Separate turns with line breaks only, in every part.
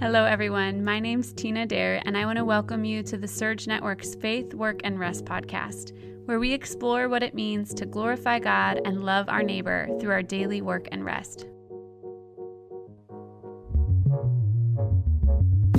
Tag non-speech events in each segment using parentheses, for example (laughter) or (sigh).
Hello, everyone. My name's Tina Dare, and I want to welcome you to the Surge Network's Faith, Work, and Rest podcast, where we explore what it means to glorify God and love our neighbor through our daily work and rest.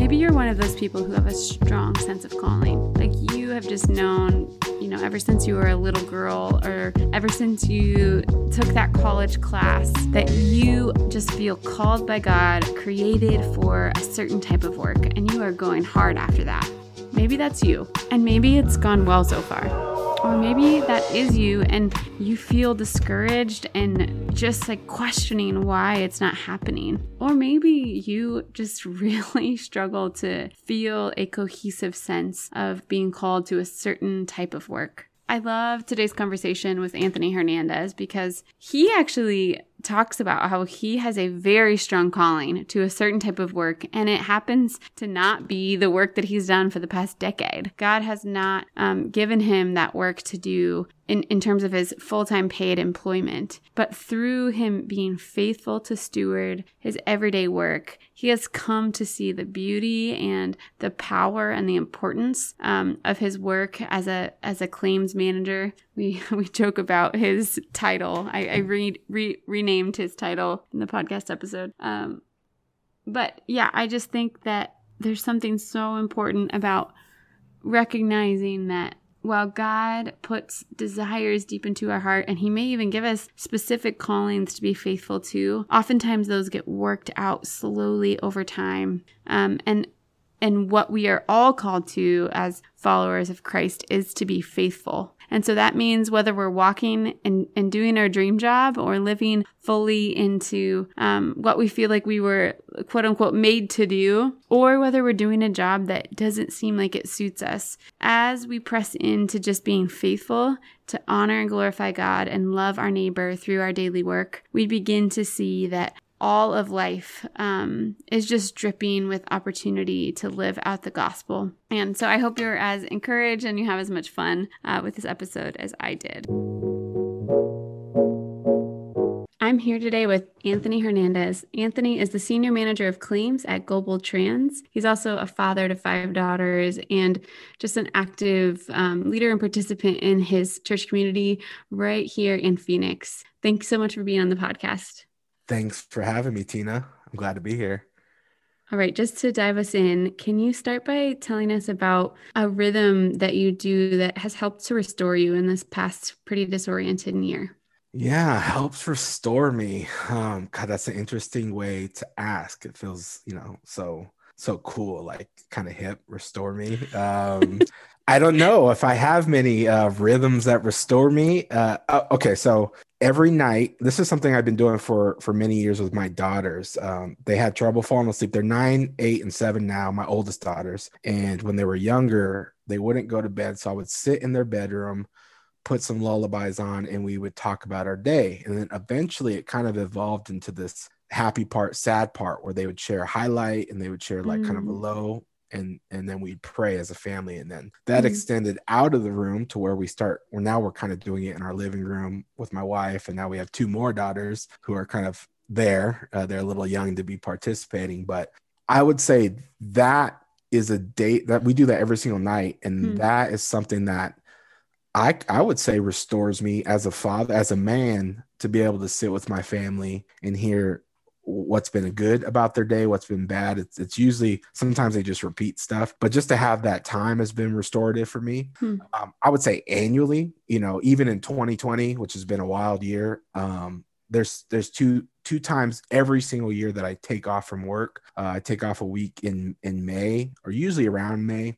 Maybe you're one of those people who have a strong sense of calling. Like you have just known, you know, ever since you were a little girl or ever since you took that college class that you just feel called by God, created for a certain type of work, and you are going hard after that. Maybe that's you, and maybe it's gone well so far. Or maybe that is you and you feel discouraged and just like questioning why it's not happening. Or maybe you just (laughs) really struggle to feel a cohesive sense of being called to a certain type of work. I love today's conversation with Anthony Hernandez because he actually talks about how he has a very strong calling to a certain type of work, and it happens to not be the work that he's done for the past decade. God has not um, given him that work to do in, in terms of his full time paid employment. But through him being faithful to steward his everyday work, he has come to see the beauty and the power and the importance um, of his work as a as a claims manager. We (laughs) we joke about his title. I, I re, re, his title in the podcast episode. Um, but yeah, I just think that there's something so important about recognizing that while God puts desires deep into our heart and He may even give us specific callings to be faithful to, oftentimes those get worked out slowly over time. Um, and and what we are all called to as followers of Christ is to be faithful. And so that means whether we're walking and, and doing our dream job or living fully into um, what we feel like we were quote unquote made to do, or whether we're doing a job that doesn't seem like it suits us, as we press into just being faithful to honor and glorify God and love our neighbor through our daily work, we begin to see that all of life um, is just dripping with opportunity to live out the gospel. And so I hope you're as encouraged and you have as much fun uh, with this episode as I did. I'm here today with Anthony Hernandez. Anthony is the senior manager of claims at GlobalTranz. He's also a father to five daughters and just an active um, leader and participant in his church community right here in Phoenix. Thanks so much for being on the podcast.
Thanks for having me, Tina. I'm glad to be here.
All right, just to dive us in, can you start by telling us about a rhythm that you do that has helped to restore you in this past pretty disoriented year?
Yeah, helps restore me. Um, God, that's an interesting way to ask. It feels, you know, so so cool, like kind of hip, restore me. Um, (laughs) I don't know if I have many uh, rhythms that restore me. Uh, uh, okay, so every night this is something i've been doing for for many years with my daughters um, they had trouble falling asleep they're nine eight and seven now my oldest daughters and when they were younger they wouldn't go to bed so i would sit in their bedroom put some lullabies on and we would talk about our day and then eventually it kind of evolved into this happy part sad part where they would share a highlight and they would share like mm. kind of a mm. low and and then we'd pray as a family and then that mm-hmm. extended out of the room to where we start well now we're kind of doing it in our living room with my wife and now we have two more daughters who are kind of there uh, they're a little young to be participating but i would say that is a date that we do that every single night and mm-hmm. that is something that I, I would say restores me as a father as a man to be able to sit with my family and hear what's been good about their day, what's been bad. It's, it's usually sometimes they just repeat stuff, but just to have that time has been restorative for me. Hmm. Um, I would say annually, you know, even in 2020, which has been a wild year, um, there's there's two two times every single year that I take off from work. Uh, I take off a week in in May or usually around May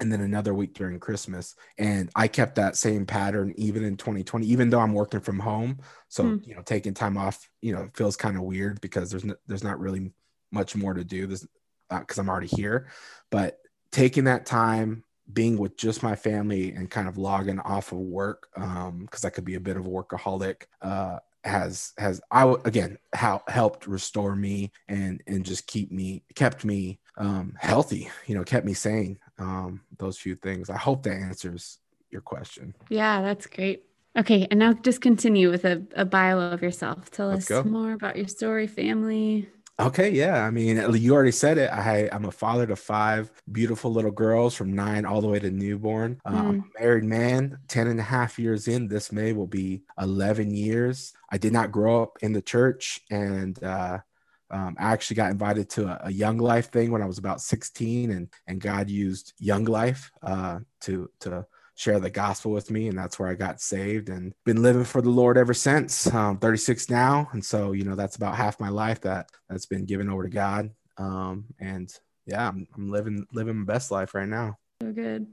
and then another week during Christmas. And I kept that same pattern even in 2020, even though I'm working from home. So, mm. you know, taking time off, you know, feels kind of weird because there's no, there's not really much more to do because uh, I'm already here. But taking that time, being with just my family and kind of logging off of work because um, I could be a bit of a workaholic uh, has has I again how helped restore me and and just keep me kept me um, healthy. You know, kept me sane um, those few things. I hope that answers your question.
Yeah, that's great. Okay, and now just continue with a, a bio of yourself. Tell Let's us go. more about your story, family.
Okay, yeah. I mean, you already said it. I I'm a father to five beautiful little girls from nine all the way to newborn. I'm
Mm.
a married man, 10 and a half years in. This May will be 11 years. I did not grow up in the church, and uh, um, I actually got invited to a, a Young Life thing when I was about 16, and and God used Young Life uh, to to share the gospel with me, and that's where I got saved and been living for the Lord ever since. Um, 36 now, and so you know that's about half my life that that's been given over to God. Um, and yeah, I'm, I'm living living my best life right now.
So good.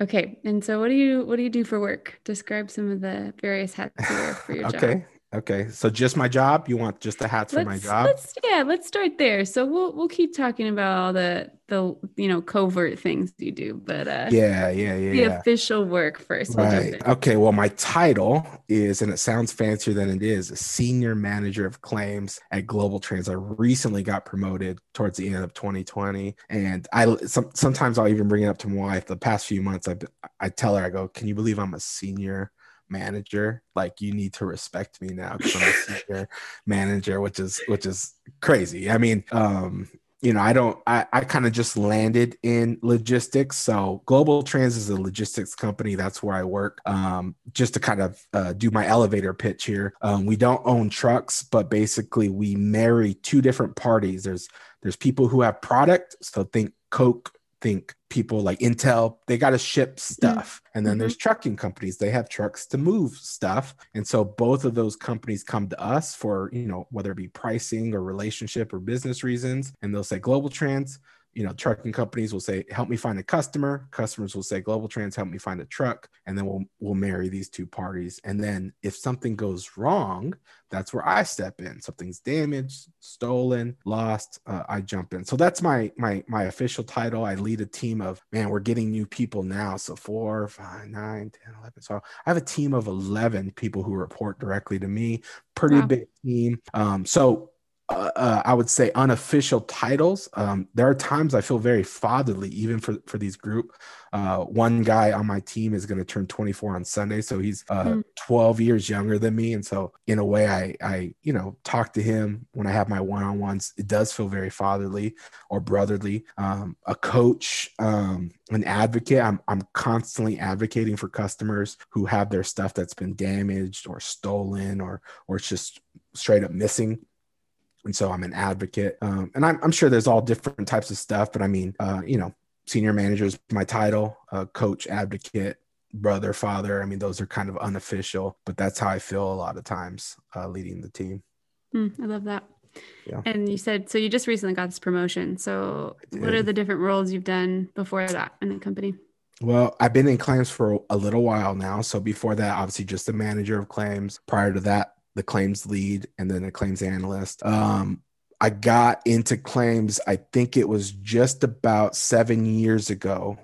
Okay. And so what do you what do you do for work? Describe some of the various hats you wear for your (laughs) job.
okay, okay. So just my job. You want just the hats for my job?
let's yeah, let's start there. So we'll we'll keep talking about all the the you know covert things you do, but uh
Yeah, yeah, yeah.
the
yeah.
official work first. We'll
Right. Okay. Well, my title is, and it sounds fancier than it is, senior manager of claims at GlobalTranz. I recently got promoted towards the end of 2020, and I some, sometimes I'll even bring it up to my wife. The past few months, I I tell her, I go, "Can you believe I'm a senior?" Manager like you need to respect me now because i'm a senior (laughs) manager which is which is crazy i mean um you know, I don't, I, I kind of just landed in logistics. So GlobalTranz is a logistics company. That's where I work. Um, just to kind of uh, do my elevator pitch here. Um, we don't own trucks, but basically we marry two different parties. There's, there's people who have product. So think Coke, think people like Intel, they got to ship mm-hmm. stuff. And then there's mm-hmm. trucking companies, they have trucks to move stuff. And so both of those companies come to us for, you know, whether it be pricing or relationship or business reasons. And they'll say GlobalTranz, you know, trucking companies will say, help me find a customer. Customers will say, GlobalTranz, help me find a truck. And then we'll we'll marry these two parties. And then if something goes wrong, that's where I step in. Something's damaged, stolen, lost, uh, I jump in. So that's my my my official title. I lead a team of man. We're getting new people now. So four, five, nine, ten, eleven. So I have a team of eleven people who report directly to me. Pretty
Wow.
big team. Um, so. Uh, uh, I would say unofficial titles. Um, there are times I feel very fatherly, even for for these group. Uh, one guy on my team is going to turn 24 on Sunday, so he's uh,
Mm.
12 years younger than me, and so in a way, I I you know talk to him when I have my one on ones. It does feel very fatherly or brotherly. Um, a coach, um, an advocate. I'm I'm constantly advocating for customers who have their stuff that's been damaged or stolen or or it's just straight up missing and so I'm an advocate. Um, and I'm, I'm sure there's all different types of stuff, but I mean, uh, you know, senior manager is my title, uh, coach, advocate, brother, father. I mean, those are kind of unofficial, but that's how I feel a lot of times uh, leading the team.
Hmm, I love that.
Yeah.
And you said so you just recently got this promotion. So what are the different roles you've done before that in the company?
Well, I've been in claims for a little while now. So before that, obviously just the manager of claims. Prior to that, the claims lead and then the claims analyst. Um, I got into claims, I think it was just about seven years ago.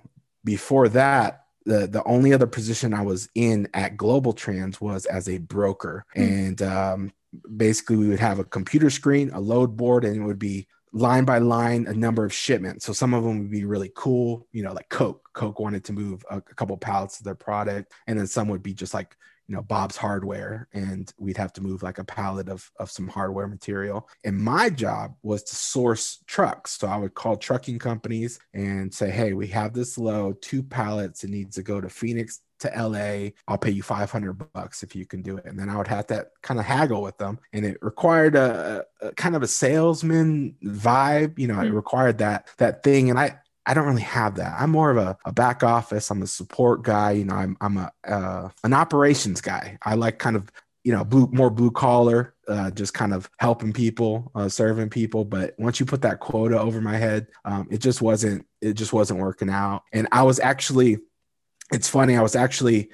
Before that, the, the only other position I was in at GlobalTranz was as a broker.
Hmm.
And um, basically, we would have a computer screen, a load board, and it would be line by line a number of shipments. So some of them would be really cool, you know, like Coke. Coke wanted to move a, a couple pallets of their product, and then some would be just like you know Bob's Hardware, and we'd have to move like a pallet of of some hardware material. And my job was to source trucks. So I would call trucking companies and say, "Hey, we have this load, two pallets. It needs to go to Phoenix." To LA, I'll pay you 500 bucks if you can do it. And then I would have to kind of haggle with them. And it required a, a- kind of a salesman vibe. You know, it
Mm.
required that that thing. And I I don't really have that. I'm more of a, a back office. I'm a support guy. You know, I'm I'm a uh, an operations guy. I like kind of you know blue more blue collar, uh, just kind of helping people, uh, serving people. But once you put that quota over my head, um, it just wasn't it just wasn't working out. And I was actually, it's funny. I was actually.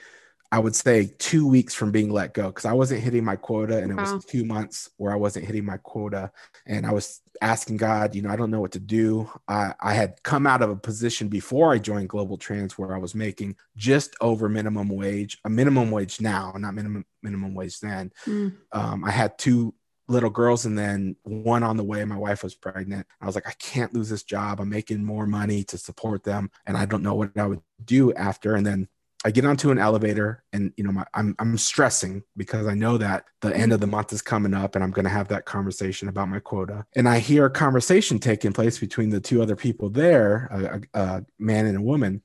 I would say two weeks from being let go because I wasn't hitting my quota, and it
Wow.
was two months where I wasn't hitting my quota and I was asking God, you know, I don't know what to do. I, I had come out of a position before I joined GlobalTranz where I was making just over minimum wage, a minimum wage now, not minimum minimum wage then.
Hmm.
Um, I had two little girls and then one on the way. My wife was pregnant. I was like, I can't lose this job. I'm making more money to support them, and I don't know what I would do after. And then I get onto an elevator and you know my, I'm I'm stressing because I know that the end of the month is coming up and I'm going to have that conversation about my quota. And I hear a conversation taking place between the two other people there, a, a, man and a woman,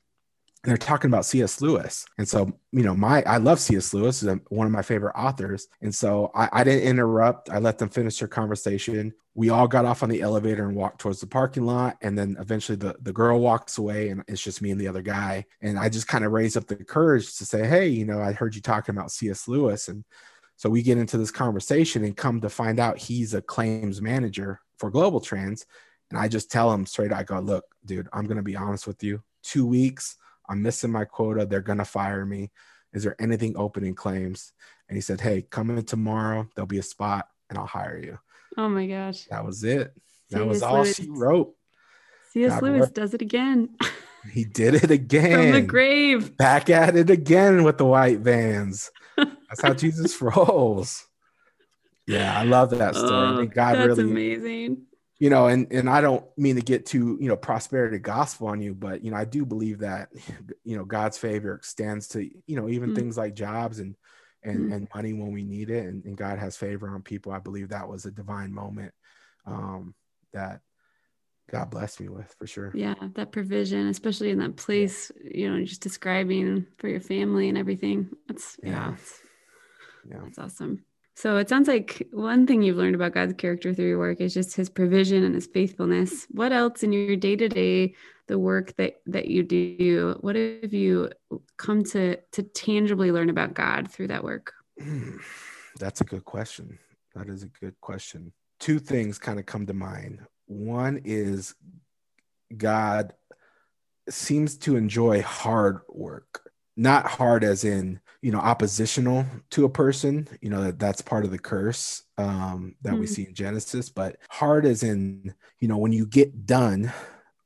they're talking about C.S. Lewis. And so, you know, my I love C.S. Lewis, is one of my favorite authors. And so I, I, didn't interrupt. I let them finish their conversation. We all got off on the elevator and walked towards the parking lot. And then eventually the, the girl walks away and it's just me and the other guy. And I just kind of raised up the courage to say, Hey, you know, I heard you talking about C.S. Lewis. And so we get into this conversation and come to find out he's a claims manager for GlobalTranz. And I just tell him straight, I go, look, dude, I'm going to be honest with you. Two weeks, I'm missing my quota. They're going to fire me. Is there anything open in claims? And he said, Hey, come in tomorrow. There'll be a spot and I'll hire you.
Oh my gosh.
That was it. That was all Lewis. she wrote.
C.S. Lewis worked. does it again. (laughs)
he did it again.
From the grave.
Back at it again with the white vans. That's how Jesus (laughs) rolls. Yeah, I love that story. Oh, I mean, God
that's
really
amazing
you know and and i don't mean to get too you know prosperity gospel on you but you know i do believe that (sighs) you know god's favor extends to you know even mm. things like jobs and and mm. and money when we need it and, and, god has favor on people i believe that was a divine moment um that god blessed me with for sure
yeah that provision especially in that place you know just describing for your family and everything that's yeah, yeah. yeah. that's awesome so it sounds like one thing you've learned about God's character through your work is just his provision and his faithfulness. What else in your day-to-day the work that that you do, what have you come to to tangibly learn about God through that work? (clears throat)
That's a good question. That is a good question. Two things kind of come to mind. One is God seems to enjoy hard work not hard as in you know oppositional to a person you know that that's part of the curse um, that mm-hmm. we see in genesis but hard as in you know when you get done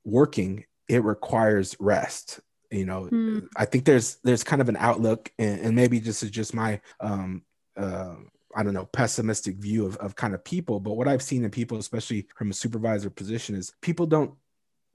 working it requires rest you know mm. i think there's there's kind of an outlook and, and maybe this is just my um uh, I don't know, pessimistic view of, of kind of people. But what I've seen in people, especially from a supervisor position, is people don't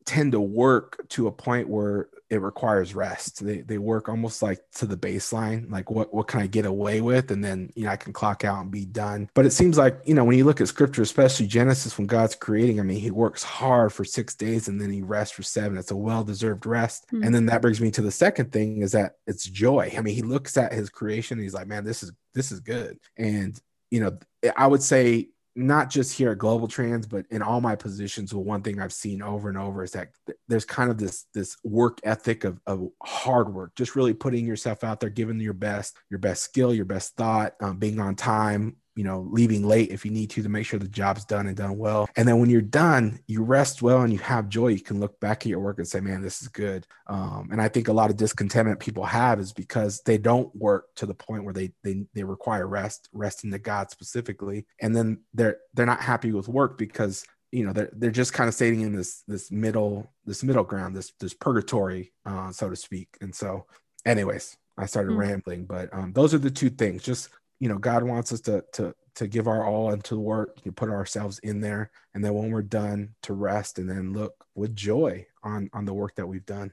tend to work to a point where it requires rest. They they work almost like to the baseline, like what what can I get away with, and then you know I can clock out and be done. But it seems like you know when you look at scripture, especially Genesis, when God's creating, I mean, He works hard for six days and then He rests for seven. It's a well deserved rest. Mm-hmm. And then that brings me to the second thing is that it's joy. I mean, He looks at His creation and He's like, man, this is this is good. And you know, I would say not just here at GlobalTranz, but in all my positions, well, one thing I've seen over and over is that there's kind of this this work ethic of, of hard work, just really putting yourself out there, giving your best, your best skill, your best thought, um, being on time, you know, leaving late if you need to to make sure the job's done and done well. And then when you're done, you rest well and you have joy. You can look back at your work and say, man, this is good. Um, and I think a lot of discontentment people have is because they don't work to the point where they they they require rest, resting to God specifically. And then they're they're not happy with work because you know they're they're just kind of staying in this this middle this middle ground this this purgatory uh, so to speak and so anyways i started mm-hmm. rambling but um, those are the two things just you know god wants us to to to give our all into the work you put ourselves in there and then when we're done to rest and then look with joy on on the work that we've done.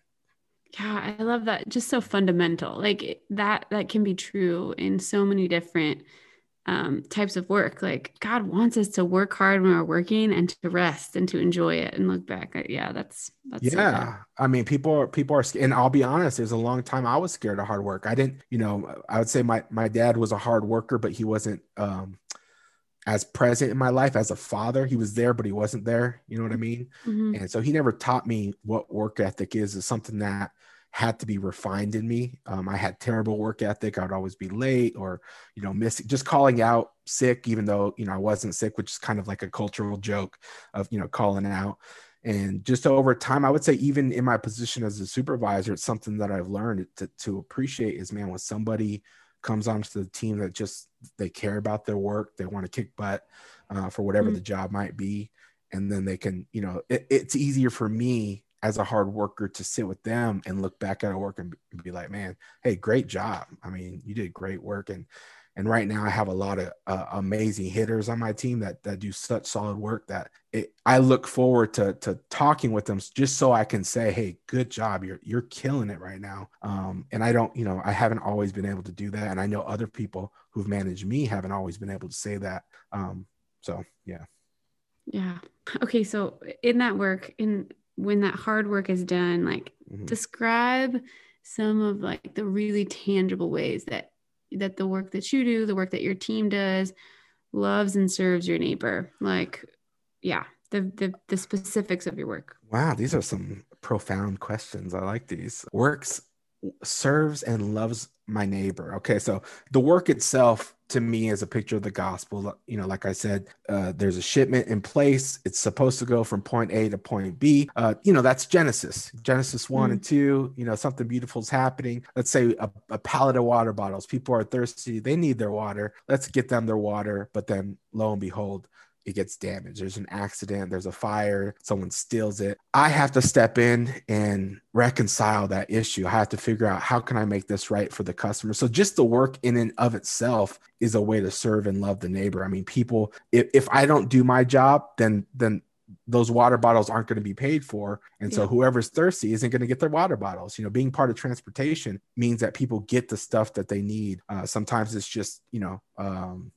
Yeah i love that. Just so fundamental. Like that that can be true in so many different um, types of work. Like God wants us to work hard when we're working and to rest and to enjoy it and look back. Yeah, that's that's
yeah. So I mean, people are people are, and I'll be honest. There's a long time I was scared of hard work. I didn't, you know, I would say my my dad was a hard worker, but he wasn't um, as present in my life as a father. He was there, but he wasn't there. You know what I mean? Mm-hmm. And so he never taught me what work ethic is. Is something that had to be refined in me. Um, I had terrible work ethic. I would always be late or, you know, miss just calling out sick, even though, you know, I wasn't sick, which is kind of like a cultural joke of, you know, calling out. And just over time, I would say, even in my position as a supervisor, it's something that I've learned to, to appreciate is, man, when somebody comes onto the team that just they care about their work, they want to kick butt uh, for whatever mm-hmm. the job might be. And then they can, you know, it, it's easier for me as a hard worker to sit with them and look back at our work and be like, man, hey, great job. I mean, you did great work. And, And right now, I have a lot of uh, amazing hitters on my team that that do such solid work that it, I look forward to to talking with them just so I can say, "Hey, good job! You're you're killing it right now." Um, and I don't, you know, I haven't always been able to do that, and I know other people who've managed me haven't always been able to say that. Um, so yeah.
Yeah. Okay. So in that work, in when that hard work is done, like mm-hmm. describe some of like the really tangible ways that that the work that you do, the work that your team does, loves and serves your neighbor. Like, yeah, the the, the specifics of your work.
Wow, these are some profound questions. I like these. Works serves and loves my neighbor. Okay, so the work itself to me is a picture of the gospel. You know, like I said, uh, there's a shipment in place. It's supposed to go from point A to point B. Uh, you know, that's Genesis, Genesis one mm. and two. You know, something beautiful is happening. Let's say a, a pallet of water bottles. People are thirsty. They need their water. Let's get them their water. But then lo and behold, it gets damaged. There's an accident, there's a fire, someone steals it. I have to step in and reconcile that issue. I have to figure out how can I make this right for the customer. So just the work in and of itself is a way to serve and love the neighbor. I mean, people if, if I don't do my job, then then those water bottles aren't going to be paid for and so yeah. whoever's thirsty isn't going to get their water bottles you know being part of transportation means that people get the stuff that they need uh, sometimes it's just you know um,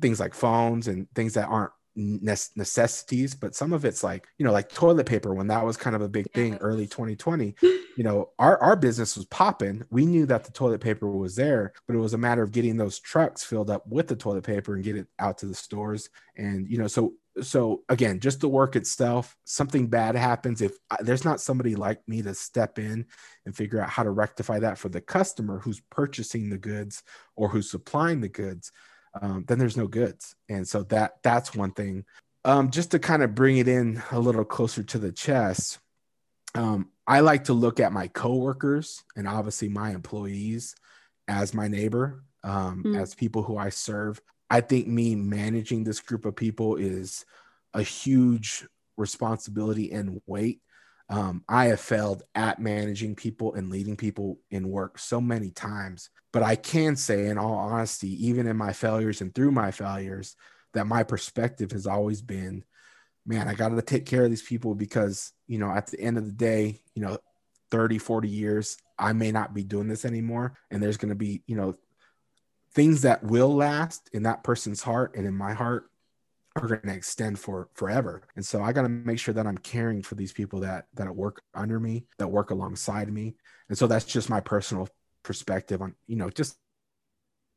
things like phones and things that aren't necessities but some of it's like you know like toilet paper when that was kind of a big thing early 2020 (laughs) you know our, our business was popping. We knew that the toilet paper was there but it was a matter of getting those trucks filled up with the toilet paper and get it out to the stores. And you know so so again just the work itself something bad happens. If there's not somebody like me to step in and figure out how to rectify that for the customer who's purchasing the goods or who's supplying the goods um, then there's no goods. And so that that's one thing. Um, just to kind of bring it in a little closer to the chest, um, I like to look at my coworkers and obviously my employees as my neighbor, um, mm. as people who I serve. I think me managing this group of people is a huge responsibility and weight um, I have failed at managing people and leading people in work so many times. But I can say, in all honesty, even in my failures and through my failures, that my perspective has always been man, I got to take care of these people because, you know, at the end of the day, you know, 30, 40 years, I may not be doing this anymore. And there's going to be, you know, things that will last in that person's heart and in my heart are going to extend for forever. And so I got to make sure that I'm caring for these people that that work under me, that work alongside me. And so that's just my personal perspective on, you know, just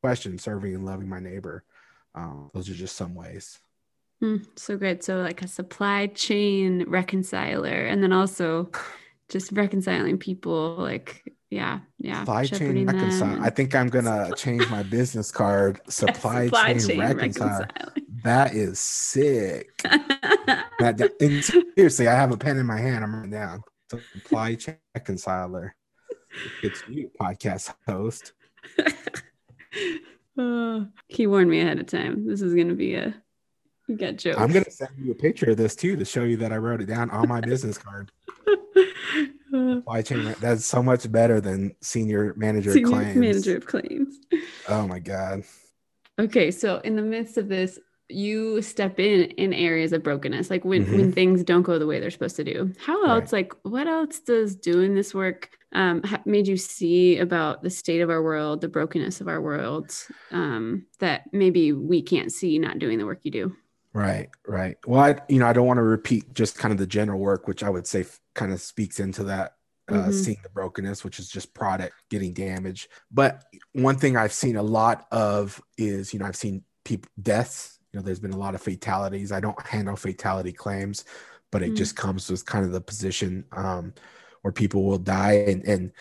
question serving and loving my neighbor. Um, those are just some ways.
Mm, so great. So like a supply chain reconciler, and then also (sighs) just reconciling people like yeah, yeah.
Supply chain reconcile. I think I'm gonna (laughs) change my business card. (laughs) Supply, supply chain, chain reconcile. That is sick. (laughs) that, that, seriously, I have a pen in my hand. I'm writing down. Supply chain reconciler. It's you, podcast host.
uh, he warned me ahead of time. This is gonna be a got jokes.
I'm gonna send you a picture of this too to show you that I wrote it down on my business card. Supply chain that's so much better than senior manager senior claims.
Manager of claims.
Oh my god.
Okay, so in the midst of this, you step in in areas of brokenness, like when mm-hmm. when things don't go the way they're supposed to do. How else, right. like what else does doing this work um, made you see about the state of our world, the brokenness of our world, um, that maybe we can't see not doing the work you do?
Right, right. Well, I, you know, I don't want to repeat just kind of the general work, which I would say f- kind of speaks into that, uh, mm-hmm. seeing the brokenness, which is just product getting damaged. But one thing I've seen a lot of is, you know, I've seen people deaths. You know, there's been a lot of fatalities. I don't handle fatality claims, but it mm-hmm. just comes with kind of the position um, where people will die and and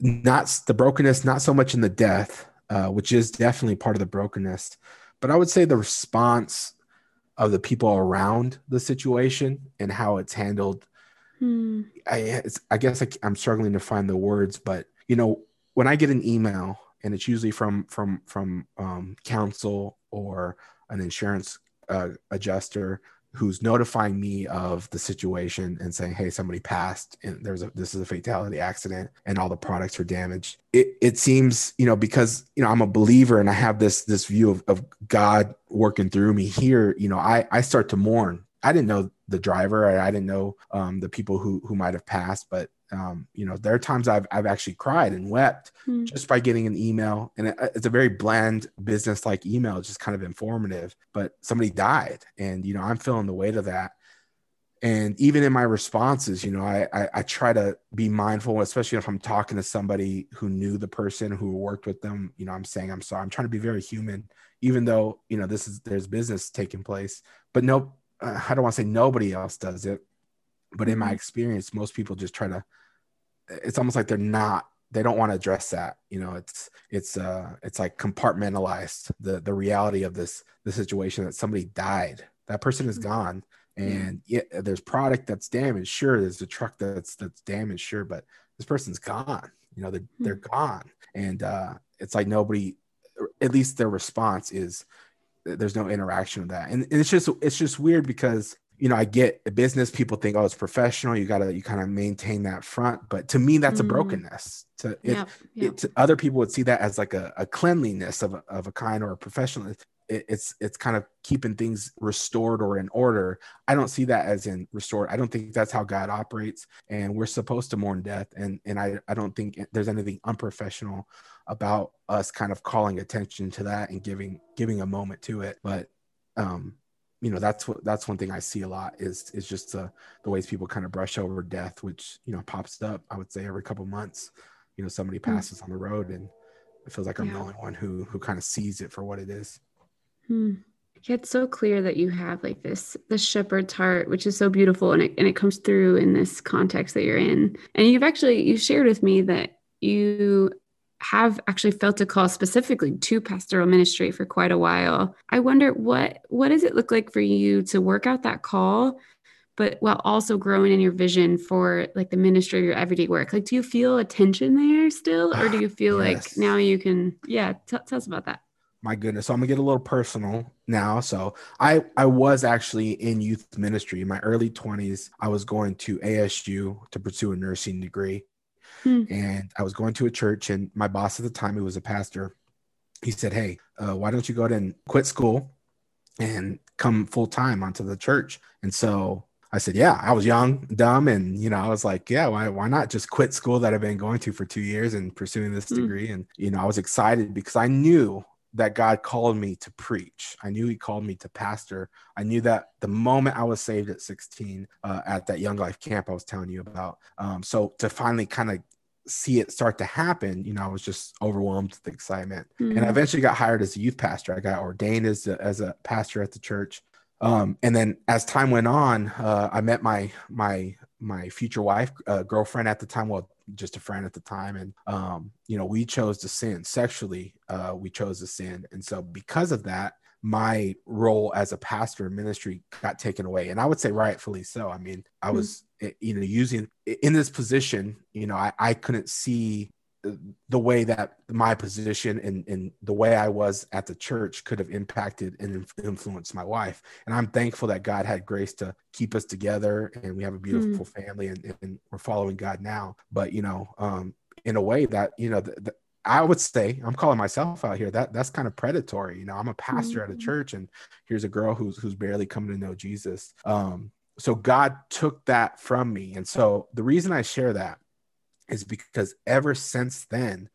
not the brokenness, not so much in the death, uh, which is definitely part of the brokenness, but I would say the response of the people around the situation and how it's handled. Hmm. I, I guess I, I'm struggling to find the words, but you know, when I get an email and it's usually from from from um, counsel or an insurance uh, adjuster who's notifying me of the situation and saying, "Hey, somebody passed, and there's a this is a fatality accident, and all the products are damaged." It it seems, you know, because you know I'm a believer and I have this this view of, of God working through me here. You know, I I start to mourn. I didn't know the driver. I, I didn't know um, the people who who might have passed, but um, you know, there are times I've I've actually cried and wept hmm. just by getting an email, and it, it's a very bland business like email, just kind of informative. But somebody died, and you know, I'm feeling the weight of that. And even in my responses, you know, I, I, I try to be mindful, especially if I'm talking to somebody who knew the person who worked with them. You know, I'm saying I'm sorry. I'm trying to be very human, even though you know this is there's business taking place. But no, uh, I don't want to say nobody else does it, but in my mm-hmm. experience, most people just try to it's almost like they're not they don't want to address that you know it's it's uh it's like compartmentalized the the reality of this the situation that somebody died that person is mm-hmm. gone and yeah there's product that's damaged sure there's a truck that's that's damaged sure but this person's gone you know they're, mm-hmm. they're gone and uh it's like nobody at least their response is there's no interaction with that and, and it's just it's just weird because you know, I get business people think, oh, it's professional. You gotta you kind of maintain that front. But to me, that's mm. a brokenness. To it, yep, yep. it to other people would see that as like a, a cleanliness of a, of a kind or a professional. It, it's it's kind of keeping things restored or in order. I don't see that as in restored. I don't think that's how God operates. And we're supposed to mourn death. And and I, I don't think there's anything unprofessional about us kind of calling attention to that and giving giving a moment to it. But um you know that's what that's one thing I see a lot is is just the the ways people kind of brush over death, which you know pops up. I would say every couple months, you know, somebody hmm. passes mm. on the road, and it feels like I'm yeah. the only one who who kind of sees it for what it is.
Hmm. Yeah, it's so clear that you have like this the shepherd's heart, which is so beautiful, and it and it comes through in this context that you're in. And you've actually you shared with me that you have actually felt a call specifically to pastoral ministry for quite a while. I wonder what what does it look like for you to work out that call but while also growing in your vision for like the ministry of your everyday work? Like do you feel a tension there still or do you (sighs) feel yes. like now you can yeah t- tell us about that.
My goodness so i'm gonna get a little personal now. So i i was actually in youth ministry. In my early 20s i was going to asu to pursue a nursing degree Hmm. And I was going to a church, and my boss at the time, who was a pastor, he said, Hey, uh, why don't you go ahead and quit school and come full time onto the church? And so I said, Yeah, I was young, dumb, and you know, I was like, Yeah, why, why not just quit school that I've been going to for two years and pursuing this hmm. degree? And you know, I was excited because I knew that God called me to preach. I knew He called me to pastor. I knew that the moment I was saved at 16 uh, at that Young Life camp I was telling you about. Um, so to finally kind of see it start to happen, you know, I was just overwhelmed with excitement. Mm-hmm. And I mm-hmm. eventually got hired as a youth pastor. I got ordained as a, as a pastor at the church. Um, and then as time went on, uh, I met my my my future wife, uh, girlfriend at the time. Well, just a friend at the time and um, you know we chose to sin sexually uh, we chose to sin and so because of that my role as a pastor in ministry got taken away and i would say rightfully so i mean i hmm. was mm-hmm. you know using in this position you know I, I couldn't see the way that my position and, and the way I was at the church could have impacted and influenced my wife. And I'm thankful that God had grace to keep us together and we have a beautiful mm. family and, and, we're following God now. But, you know, um, in a way that, you know, the, the, I would say I'm calling myself out here. That that's kind of predatory. You know, I'm a pastor mm-hmm. at a mm. church and here's a girl who's who's barely coming to know Jesus. Um, so God took that from me. And so the reason I share that is because ever since then,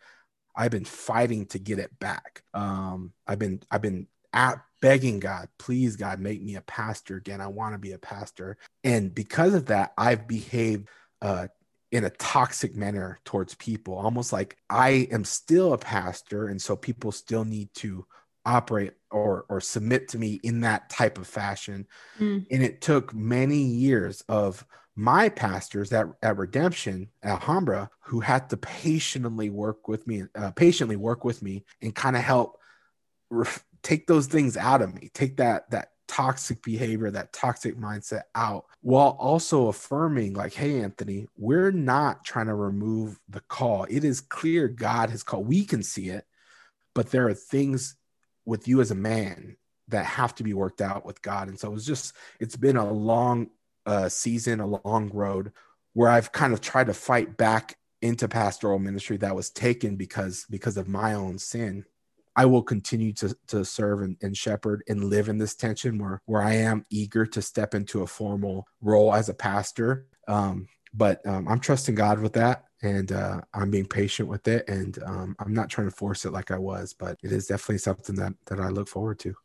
I've been fighting to get it back. Um, I've been I've been at begging God, please God, make me a pastor again. I want to be a pastor, and because of that, I've behaved uh, in a toxic manner towards people, almost like I am still a pastor, and so people still need to operate or or submit to me in that type of fashion. Mm. And it took many years of my pastors at, at redemption alhambra who had to patiently work with me uh, patiently work with me and kind of help ref- take those things out of me take that that toxic behavior that toxic mindset out while also affirming like hey anthony we're not trying to remove the call it is clear god has called we can see it but there are things with you as a man that have to be worked out with God. And so it was just it's been a long uh, season, a long road where I've kind of tried to fight back into pastoral ministry that was taken because because of my own sin. I will continue to, to serve and, and shepherd and live in this tension where, where I am eager to step into a formal role as a pastor. Um, but um, I'm trusting God with that and uh, I'm being patient with it. And um, I'm not trying to force it like I was, but it is definitely something that, that I look forward to.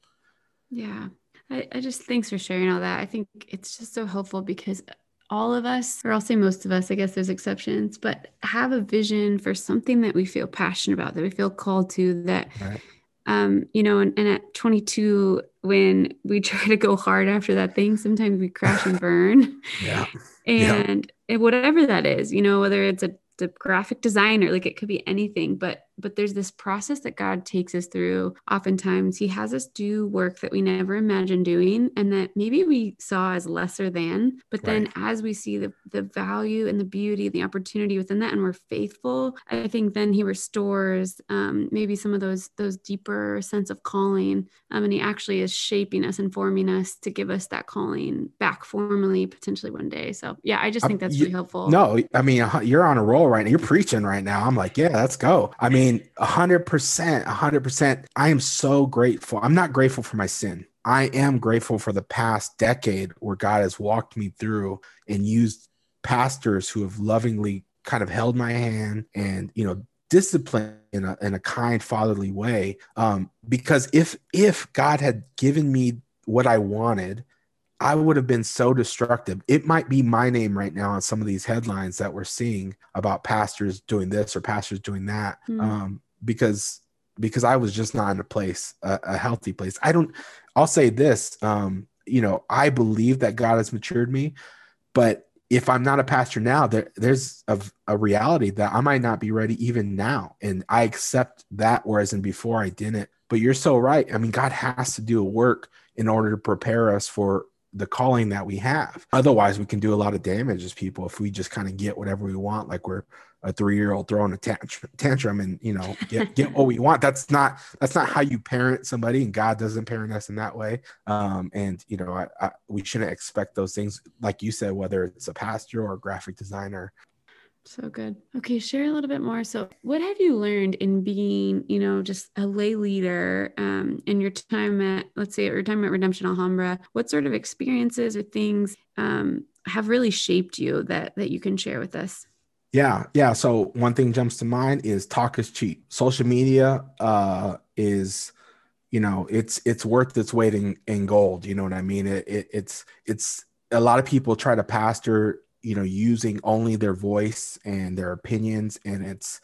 Yeah. I, I just thanks for sharing all that. I think it's just so helpful because all of us, or I'll say most of us, I guess there's exceptions, but have a vision for something that we feel passionate about, that we feel called to, that, right. um, you know, and, and, at 22, when we (laughs) try to go hard after that thing, sometimes we crash and burn.
yeah.
And yeah. whatever that is, you know, whether it's a the graphic designer like it could be anything but but there's this process that god takes us through oftentimes he has us do work that we never imagined doing and that maybe we saw as lesser than but then right. as we see the the value and the beauty and the opportunity within that and we're faithful i think then he restores um, maybe some of those those deeper sense of calling um, and he actually is shaping us and forming us to give us that calling back formally potentially one day so yeah i just think that's really helpful
no i mean you're on a roll right now. You're preaching right now. I'm like, yeah, let's go. I mean, 100%, 100%. I am so grateful. I'm not grateful for my sin. I am grateful for the past decade where God has walked me through and used pastors who have lovingly kind of held my hand and, you know, discipline in a, in a kind fatherly way um, because if if god had given me what i wanted I would have been so destructive. It might be my name right now on some of these headlines that we're seeing about pastors doing this or pastors doing that, mm. um, because because I was just not in a place, a, a healthy place. I don't. I'll say this. Um, you know, I believe that God has matured me, but if I'm not a pastor now, there, there's a, a reality that I might not be ready even now, and I accept that. Whereas in before, I didn't. But you're so right. I mean, God has to do a work in order to prepare us for the calling that we have. Otherwise, we can do a lot of damage as people if we just kind of get whatever we want, like we're a three-year-old throwing a tantrum, tantrum and you know get, (laughs) get what we want. That's not that's not how you parent somebody, and God doesn't parent us in that way. Um, and you know, I, I, we shouldn't expect those things, like you said, whether it's a pastor or a graphic designer.
So good. Okay, share a little bit more. So, what have you learned in being, you know, just a lay leader um, in your time at, let's say, your time at Redemption Alhambra? What sort of experiences or things um, have really shaped you that that you can share with us?
Yeah, yeah. So one thing jumps to mind is talk is cheap. Social media uh, is, you know, it's it's worth its weight in, in gold. You know what I mean? It, it it's it's a lot of people try to pastor you know using only their voice and their opinions and it's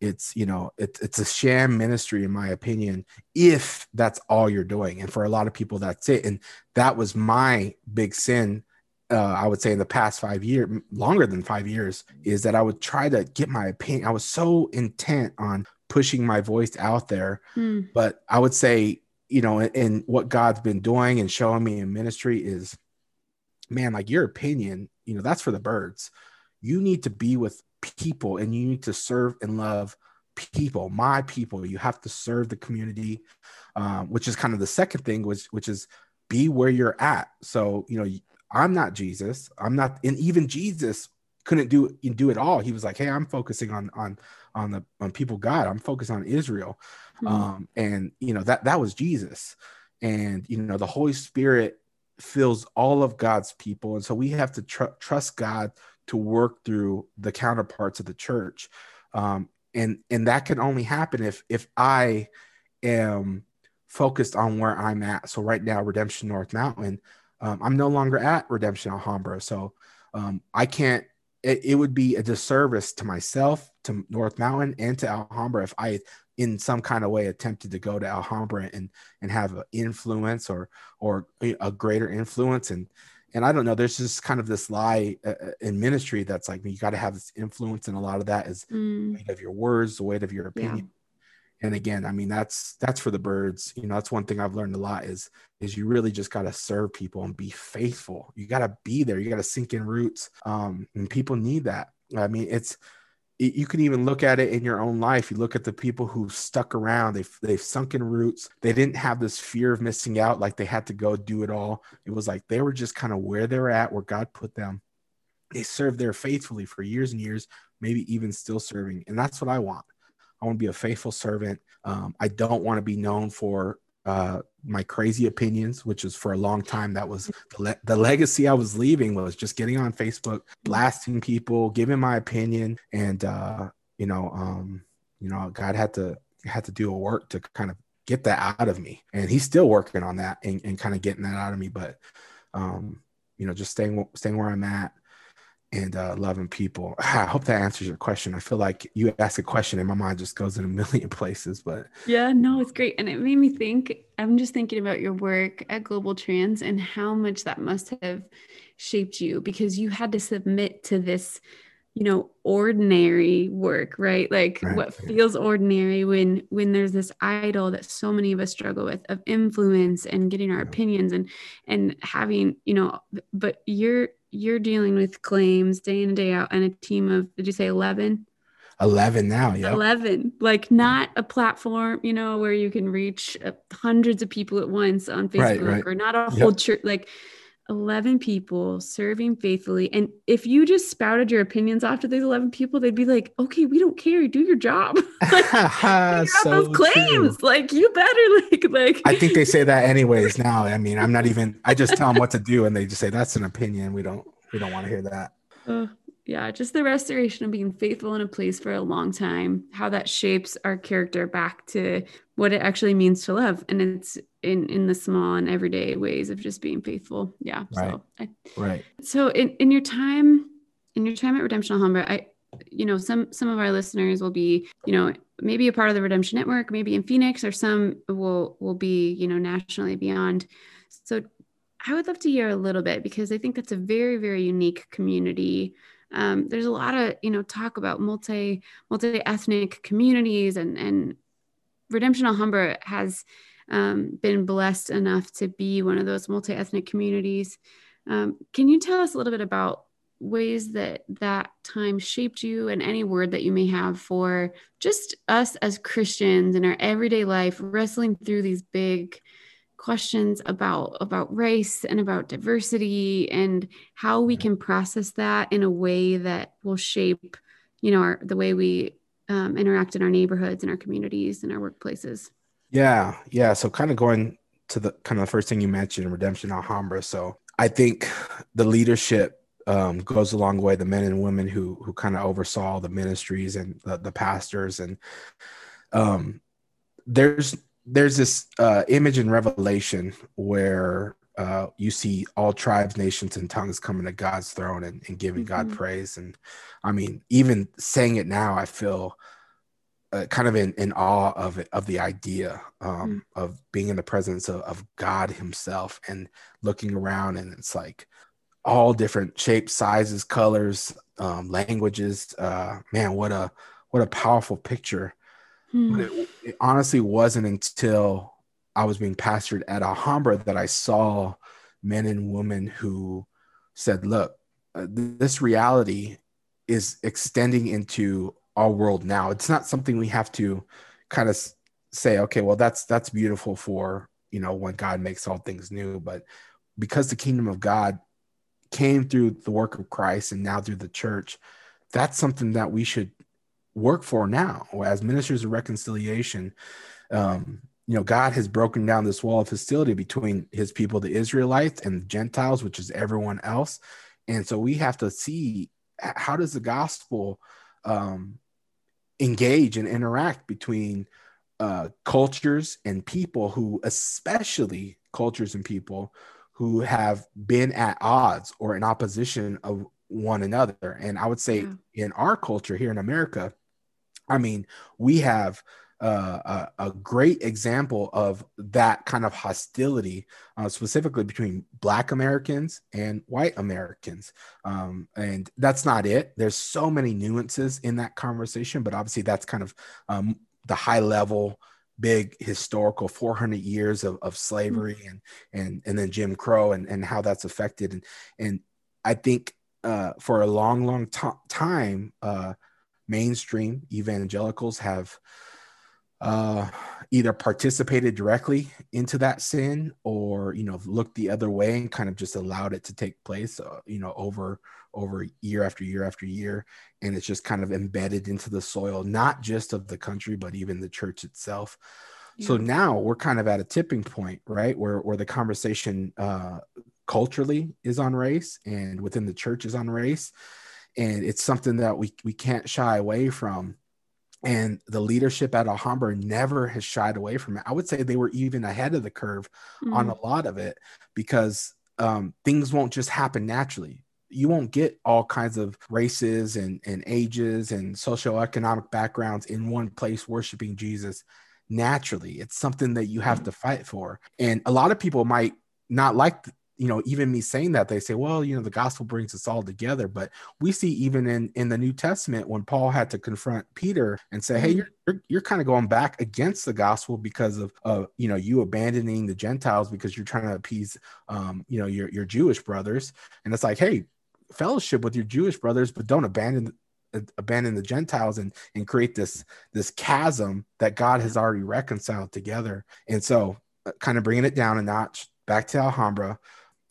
it's you know it, it's a sham ministry in my opinion if that's all you're doing. And for a lot of people that's it. And that was my big sin uh, i would say in the past five years longer than five years is that i would try to get my opinion. I was so intent on pushing my voice out there mm. but i would say you know and what god's been doing and showing me in ministry is man like your opinion you know that's for the birds. You need to be with people and you need to serve and love people my people. You have to serve the community um, which is kind of the second thing which which is be where you're at. So you know i'm not jesus. I'm not and even jesus couldn't do do it all. He was like hey i'm focusing on on on the on people god. I'm focused on israel. Mm-hmm. um and you know that that was jesus. And you know the holy spirit fills all of God's people. And so we have to tr- trust God to work through the counterparts of the church. Um, and, and that can only happen if, if I am focused on where I'm at. So right now, Redemption North Mountain, um, I'm no longer at Redemption Alhambra. So um, I can't, it, it, would be a disservice to myself, to North Mountain, and to Alhambra if I in some kind of way attempted to go to Alhambra and and have an influence or or a greater influence. And and I don't know there's just kind of this lie uh, uh in ministry that's like you got to have this influence and a lot of that is mm. the weight of your words the weight of your opinion. Yeah. and again I mean that's that's for the birds. You know that's one thing I've learned a lot is is you really just got to serve people and be faithful. You got to be there. You got to sink in roots. Um and people need that. I mean it's it, you can even look at it in your own life. You look at the people who stuck around, they've, they've sunken roots. They didn't have this fear of missing out, like they had to go do it all. It was like they were just kind of where they're at, where God put them. They served there faithfully for years and years, maybe even still serving. And that's what I want. I want to be a faithful servant. Um, I don't want to be known for uh, my crazy opinions, which is for a long time that was the, le- the, legacy I was leaving was just getting on Facebook, blasting people, giving my opinion, and uh, you know, um, you know, God had to had to do a work to kind of get that out of me, and He's still working on that and, and kind of getting that out of me. But um, you know, just staying staying where I'm at, and uh, loving people. (sighs) I hope that answers your question. I feel like you ask a question and my mind just goes in a (laughs) million places. But
yeah, no, it's great. And it made me think, I'm just thinking about your work at GlobalTranz and how much that must have shaped you because you had to submit to this you know ordinary work right like right. what feels ordinary when when there's this idol that so many of us struggle with of influence and getting our yeah. opinions and and having you know but you're you're dealing with claims day in and day out and a team of did you say 11
11 now yeah
11 like not a platform you know where you can reach uh, hundreds of people at once on facebook right, right. or not a whole yep. church like 11 people serving faithfully and if you just spouted your opinions off to these 11 people they'd be like okay we don't care. Do your job. (laughs) Like, (laughs) so those claims true. like you better (laughs) like like
i think they say that anyways now. I mean i'm not even i just tell them what to do and they just say that's an opinion. We don't we don't want to hear that.
Uh, yeah just the restoration of being faithful in a place for a long time how that shapes our character back to what it actually means to love. And it's in in the small and everyday ways of just being faithful. Yeah
right. so I, right.
So in in your time in your time at redemption alhambra i you know some some of our listeners will be you know maybe a part of the redemption network maybe in phoenix or some will will be you know nationally beyond. So i would love to hear a little bit because i think that's a very very unique community um, there's a lot of you know talk about multi multi ethnic communities and and Redemption Alhambra has um, been blessed enough to be one of those multi ethnic communities. Um, can you tell us a little bit about ways that that time shaped you and any word that you may have for just us as Christians in our everyday life wrestling through these big questions about about race and about diversity and how we can process that in a way that will shape you know our, the way we um, interact in our neighborhoods and our communities and our workplaces.
Yeah, yeah. So kind of going to the kind of the first thing you mentioned, Redemption Alhambra. So I think the leadership um, goes a long way. The men and women who who kind of oversaw the ministries and the, the pastors and um, there's there's this uh, image in Revelation where uh, you see all tribes, nations, and tongues coming to God's throne and, and giving mm-hmm. God praise. And I mean, even saying it now, I feel uh, kind of in, in awe of it, of the idea um, mm. of being in the presence of, of God Himself and looking around, and it's like all different shapes, sizes, colors, um, languages. Uh, man, what a what a powerful picture. Mm. But it, it honestly wasn't until I was being pastored at Alhambra that I saw men and women who said, look, uh, this reality is extending into our world now. It's not something we have to kind of say, okay, well, that's that's beautiful for you know when God makes all things new, but because the kingdom of God came through the work of Christ and now through the church, that's something that we should work for now as ministers of reconciliation. Um, you know, God has broken down this wall of hostility between his people, the Israelites, and the Gentiles, which is everyone else. And so we have to see how does the gospel um, engage and interact between uh, cultures and people who, especially cultures and people who have been at odds or in opposition of one another. And I would say yeah. in our culture here in America, I mean, we have uh, a, a, great example of that kind of hostility, uh, specifically between Black Americans and white Americans. Um, and that's not it. There's so many nuances in that conversation, but obviously that's kind of um, the high level big historical 400 years of, of slavery mm-hmm. and and and then Jim Crow and, and how that's affected and and I think uh, for a long long t- time uh, mainstream evangelicals have uh, either participated directly into that sin or you know looked the other way and kind of just allowed it to take place uh, you know over over year after year after year. And it's just kind of embedded into the soil not just of the country but even the church itself. Yeah. so now we're kind of at a tipping point right where where the conversation uh culturally is on race and within the church is on race and it's something that we we can't shy away from and the leadership at Alhambra never has shied away from it. I would say they were even ahead of the curve mm. on a lot of it because um, things won't just happen naturally. You won't get all kinds of races and, and ages and socioeconomic backgrounds in one place worshiping Jesus naturally. It's something that you have to fight for. And a lot of people might not like you know even me saying that they say well you know the gospel brings us all together. But we see even in in the new testament when paul had to confront peter and say hey mm-hmm. you're you're, you're kind of going back against the gospel because of uh you know you abandoning the gentiles because you're trying to appease um you know your your jewish brothers. And it's like hey fellowship with your jewish brothers but don't abandon abandon the gentiles and and create this this chasm that god has already reconciled together. And so uh, kind of bringing it down a notch back to alhambra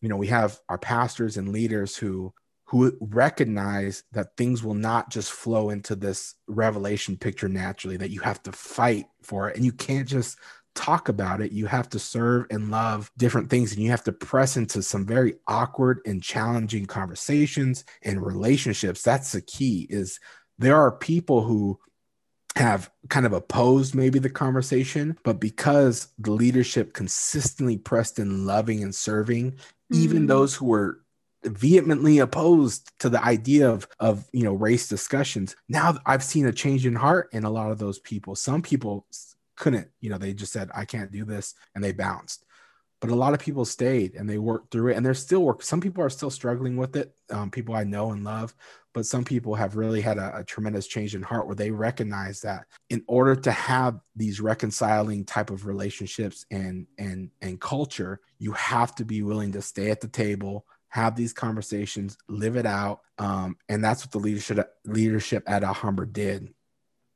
you know we have our pastors and leaders who who recognize that things will not just flow into this revelation picture naturally that you have to fight for it. And you can't just talk about it. You have to serve and love different things and you have to press into some very awkward and challenging conversations and relationships. That's the key is there are people who have kind of opposed maybe the conversation, but because the leadership consistently pressed in loving and serving, mm-hmm. even those who were vehemently opposed to the idea of of you know race discussions now i've seen a change in heart in a lot of those people some people couldn't you know they just said i can't do this and they bounced but a lot of people stayed and they worked through it and they're still work some people are still struggling with it um, people i know and love but some people have really had a, a, tremendous change in heart where they recognize that in order to have these reconciling type of relationships and and and culture you have to be willing to stay at the table have these conversations live it out um, and that's what the leadership leadership at alhambra did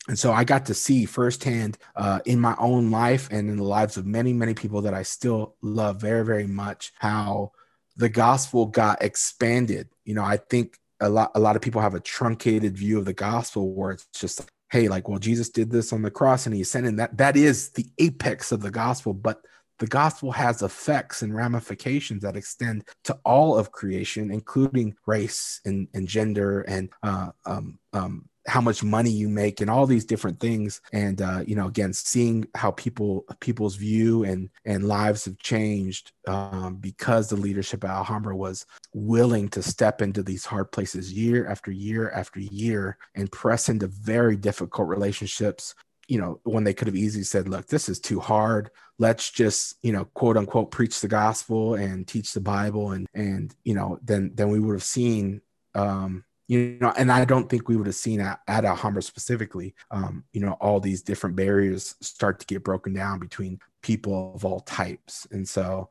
and so I got to see firsthand uh, in my own life and in the lives of many, many people that I still love very, very much how the gospel got expanded. You know, I think a lot, a lot of people have a truncated view of the gospel where it's just, hey, like, well, Jesus did this on the cross and he ascended. That that is the apex of the gospel, but the gospel has effects and ramifications that extend to all of creation, including race and, and gender and uh, um, um, how much money you make and all these different things. And uh, you know again seeing how people people's view and and lives have changed um, because the leadership at alhambra was willing to step into these hard places year after year after year and press into very difficult relationships. You know when they could have easily said look this is too hard. Let's just you know quote unquote preach the gospel and teach the bible and and you know then then we would have seen um you know, and I don't think we would have seen at, at Alhambra specifically, um, you know, all these different barriers start to get broken down between people of all types. And so,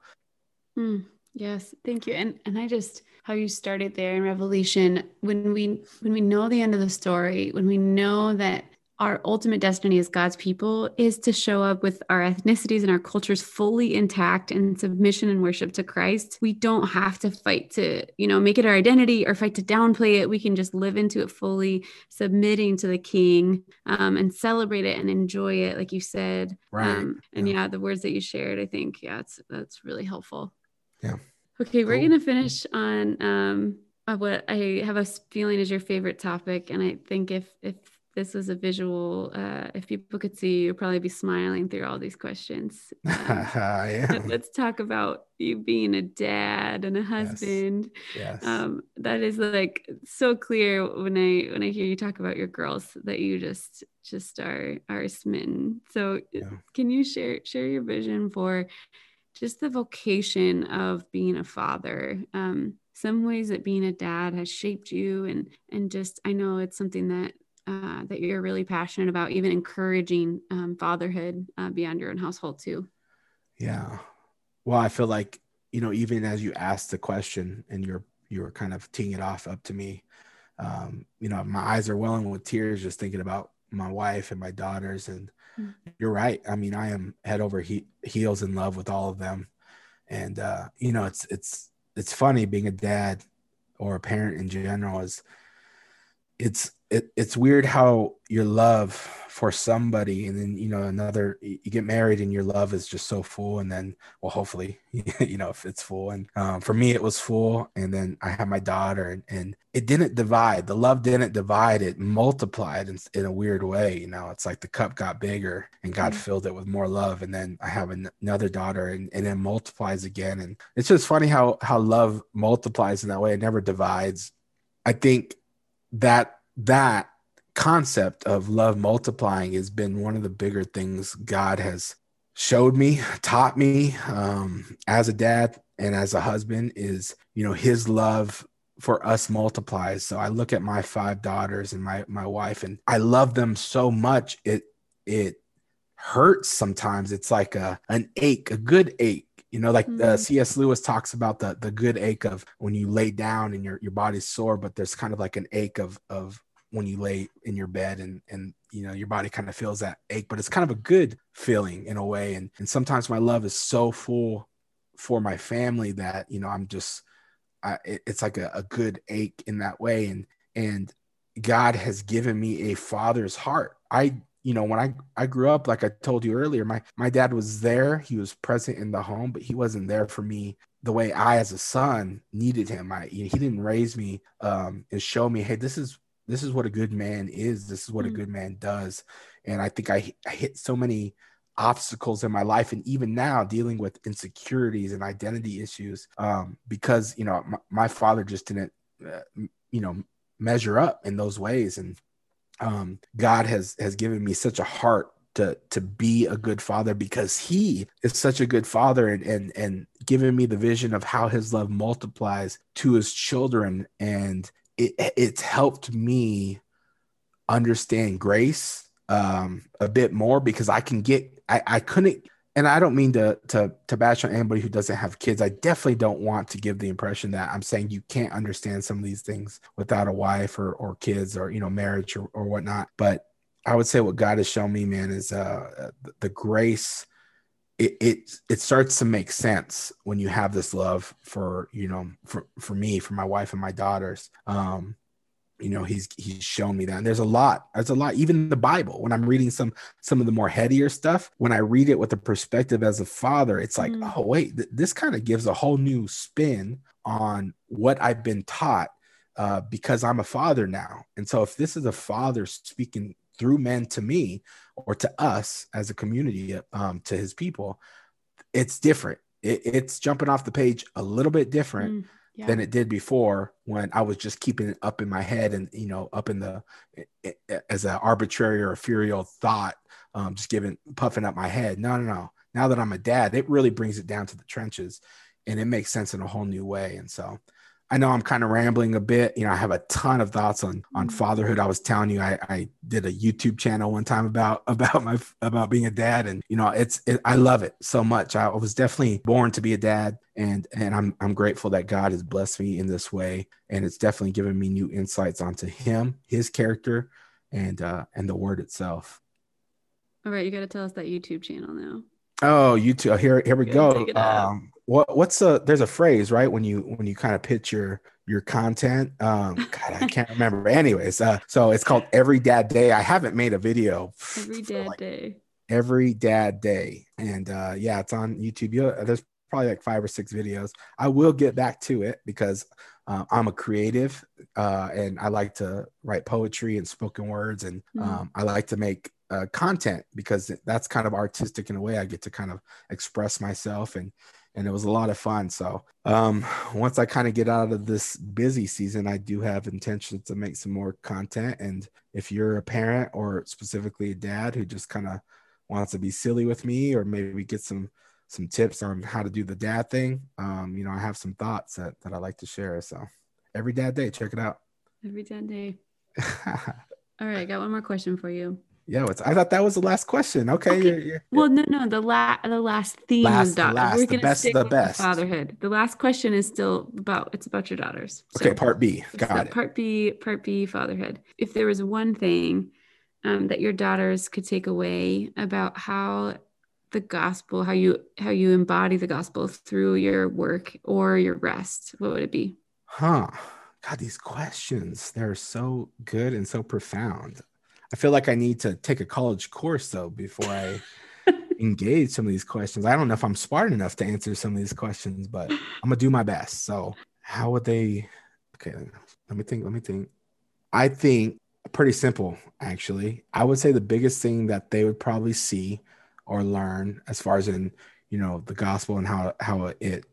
mm, yes, thank you. And and I just how you started there in Revelation when we when we know the end of the story, when we know that our ultimate destiny as God's people is to show up with our ethnicities and our cultures fully intact in submission and worship to Christ. We don't have to fight to, you know, make it our identity or fight to downplay it. We can just live into it fully, submitting to the King um, and celebrate it and enjoy it, like you said. Right. Um, and yeah. yeah. the words that you shared, I think, yeah, it's that's really helpful.
Yeah.
Okay, we're gonna finish on um, what I have a feeling is your favorite topic, and I think if if this was a visual, uh, if people could see, you'd probably be smiling through all these questions. (laughs) Um, (laughs) let's talk about you being a dad and a husband.
Yes. yes.
Um, that is like so clear when I when I hear you talk about your girls that you just just are are smitten. So yeah. can you share share your vision for just the vocation of being a father? Um, some ways that being a dad has shaped you and and just i know it's something that uh, that you're really passionate about, even encouraging um, fatherhood uh, beyond your own household too.
Yeah. Well, I feel like you know, even as you asked the question and you're you're kind of teeing it off up to me, um, you know, my eyes are welling with tears just thinking about my wife and my daughters. And mm-hmm. you're right. I mean, I am head over he- heels in love with all of them. And uh, you know, it's it's it's funny being a dad or a parent in general is it's it, it's weird how your love for somebody and then you know another you get married and your love is just so full and then well hopefully (laughs) you know if it's full and um, for me it was full and then i had my daughter and, and it didn't divide. The love didn't divide. It multiplied in, in a weird way you know? It's like the cup got bigger and god mm-hmm. filled it with more love and then i have an, another daughter and, and it multiplies again and it's just funny how how love multiplies in that way. It never divides. I think that that concept of love multiplying has been one of the bigger things God has showed me, (laughs) taught me um, as a dad and as a husband is, you know, his love for us multiplies. So I look at my five daughters and my my wife and I love them so much it it hurts sometimes. It's like a an ache, a good ache. You know, like mm-hmm. C.S. Lewis talks about the the good ache of when you lay down and your your body's sore, but there's kind of like an ache of of when you lay in your bed and and you know your body kind of feels that ache but it's kind of a good feeling in a way. And and sometimes my love is so full for my family that you know i'm just I, it's like a, a good ache in that way. And and god has given me a father's heart. I you know when i i grew up like i told you earlier my my dad was there. He was present in the home but he wasn't there for me the way i as a son needed him. I he didn't raise me um and show me hey this is this is what a good man is this is what mm-hmm. a mm. good man does and i think I, I hit so many obstacles in my life and even now dealing with insecurities and identity issues um, because you know my, my father just didn't uh, you know measure up in those ways and um, god has has given me such a heart to to be a good father because he is such a good father and and and giving me the vision of how his love multiplies to his children and it, it's helped me understand grace um, a bit more because I can get I, I couldn't and I don't mean to to to bash on anybody who doesn't have kids. I definitely don't want to give the impression that I'm saying you can't understand some of these things without a wife or or kids or you know marriage or, or whatnot. But I would say what God has shown me, man, is uh the grace it, it it starts to make sense when you have this love for you know for for me for my wife and my daughters. Um you know he's he's shown me that. And there's a lot there's a lot even the bible when i'm reading some some of the more headier stuff when i read it with a perspective as a father it's like mm. oh wait th- this kind of gives a whole new spin on what i've been taught uh, because i'm a father now. And so if this is a father speaking through men to me or to us as a community um, to his people it's different. It, it's jumping off the page a little bit different mm, yeah. than it did before when i was just keeping it up in my head and you know up in the as an arbitrary or ethereal thought um, just giving puffing up my head. No no no. Now that i'm a dad it really brings it down to the trenches and it makes sense in a whole new way. And so I know I'm kind of rambling a bit. You know, I have a ton of thoughts on on mm-hmm. fatherhood. I was telling you, I, I did a YouTube channel one time about (laughs) about my about being a dad, and you know, it's it, I love it so much. I was definitely born to be a dad, and and I'm I'm grateful that God has blessed me in this way, and it's definitely given me new insights onto Him, His character, and uh and the Word itself.
All right, you got to tell us that YouTube channel now.
Oh, YouTube. Here, here we go. Um, what what's a there's a phrase right when you when you kind of pitch your your content. Um (laughs) god i can't remember. Anyways uh so it's called every dad day. I haven't made a video
every dad like day.
Every dad day. And uh yeah it's on youtube. You there's probably like five or six videos. I will get back to it because uh, i'm a creative uh and i like to write poetry and spoken words and mm. um, i like to make uh, content because that's kind of artistic in a way i get to kind of express myself and and it was a lot of fun. So um, once I kind of get out of this busy season, I do have intentions to make some more content. And if you're a parent or specifically a dad who just kind of wants to be silly with me, or maybe get some some tips on how to do the dad thing, um, you know, I have some thoughts that that I like to share. So every dad day, check it out.
Every dad day. (laughs) All right, I got one more question for you.
Yeah, what's, I thought that was the last question. Okay.
Okay.
You're, you're,
Well, no, no. The la- the last theme
Last- the last,
We're
the
gonna
best the best.
fatherhood. The last question is still about. It's about your daughters.
okay. Part B. Got it.
Part B. Part B. Fatherhood. If there was one thing um, that your daughters could take away about how the gospel, how you how you embody the gospel through your work or your rest, what would it be?
Huh. God, these questions, they're so good and so profound. I feel like I need to take a college course though before I engage some of these questions. I don't know if I'm smart enough to answer some of these questions, but I'm gonna do my best. So, how would they? Okay, let me think. Let me think. I think pretty simple, actually. I would say the biggest thing that they would probably see or learn, as far as in you know the gospel and how how it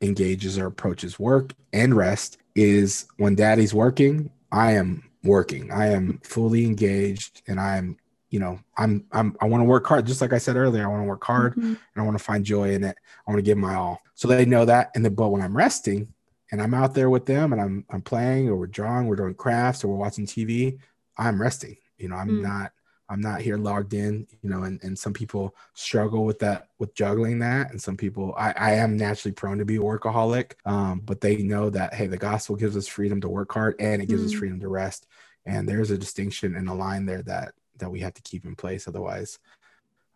engages or approaches work and rest, is when Daddy's working, I am working. I am fully engaged, and I am you know i'm i'm i want to work hard just like i said earlier i want to work hard
Mhm.
and I want to find joy in it. I want to give my all. So they know that. And then, but when I'm resting and I'm out there with them and I'm I'm playing or we're drawing, we're doing crafts or we're watching TV, I'm resting. You know, I'm
Mm.
not I'm not here logged in. You know, and and some people struggle with that with juggling that, and some people I I am naturally prone to be a workaholic. Um, but they know that hey, the gospel gives us freedom to work hard and it gives us
Mm.
freedom to rest. And there's a distinction and a line there that that we have to keep in place. Otherwise,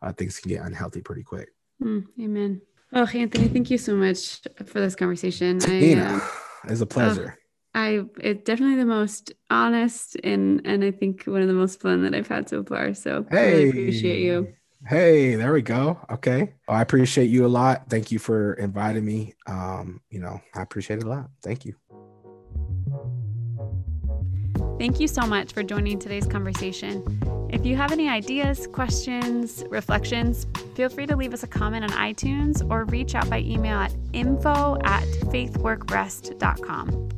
uh, things can get unhealthy pretty quick.
Mm, amen. Oh, Anthony, thank you so much for this conversation. I, um,
it's a pleasure.
I it's definitely the most honest and and I think one of the most fun that I've had so far. So I really appreciate you.
Hey, there we go. Okay. Well, I appreciate you a lot. Thank you for inviting me. Um, you know, I appreciate it a lot. Thank you.
Thank you so much for joining today's conversation. If you have any ideas, questions, reflections, feel free to leave us a comment on iTunes or reach out by email at info at faithworkrest.com.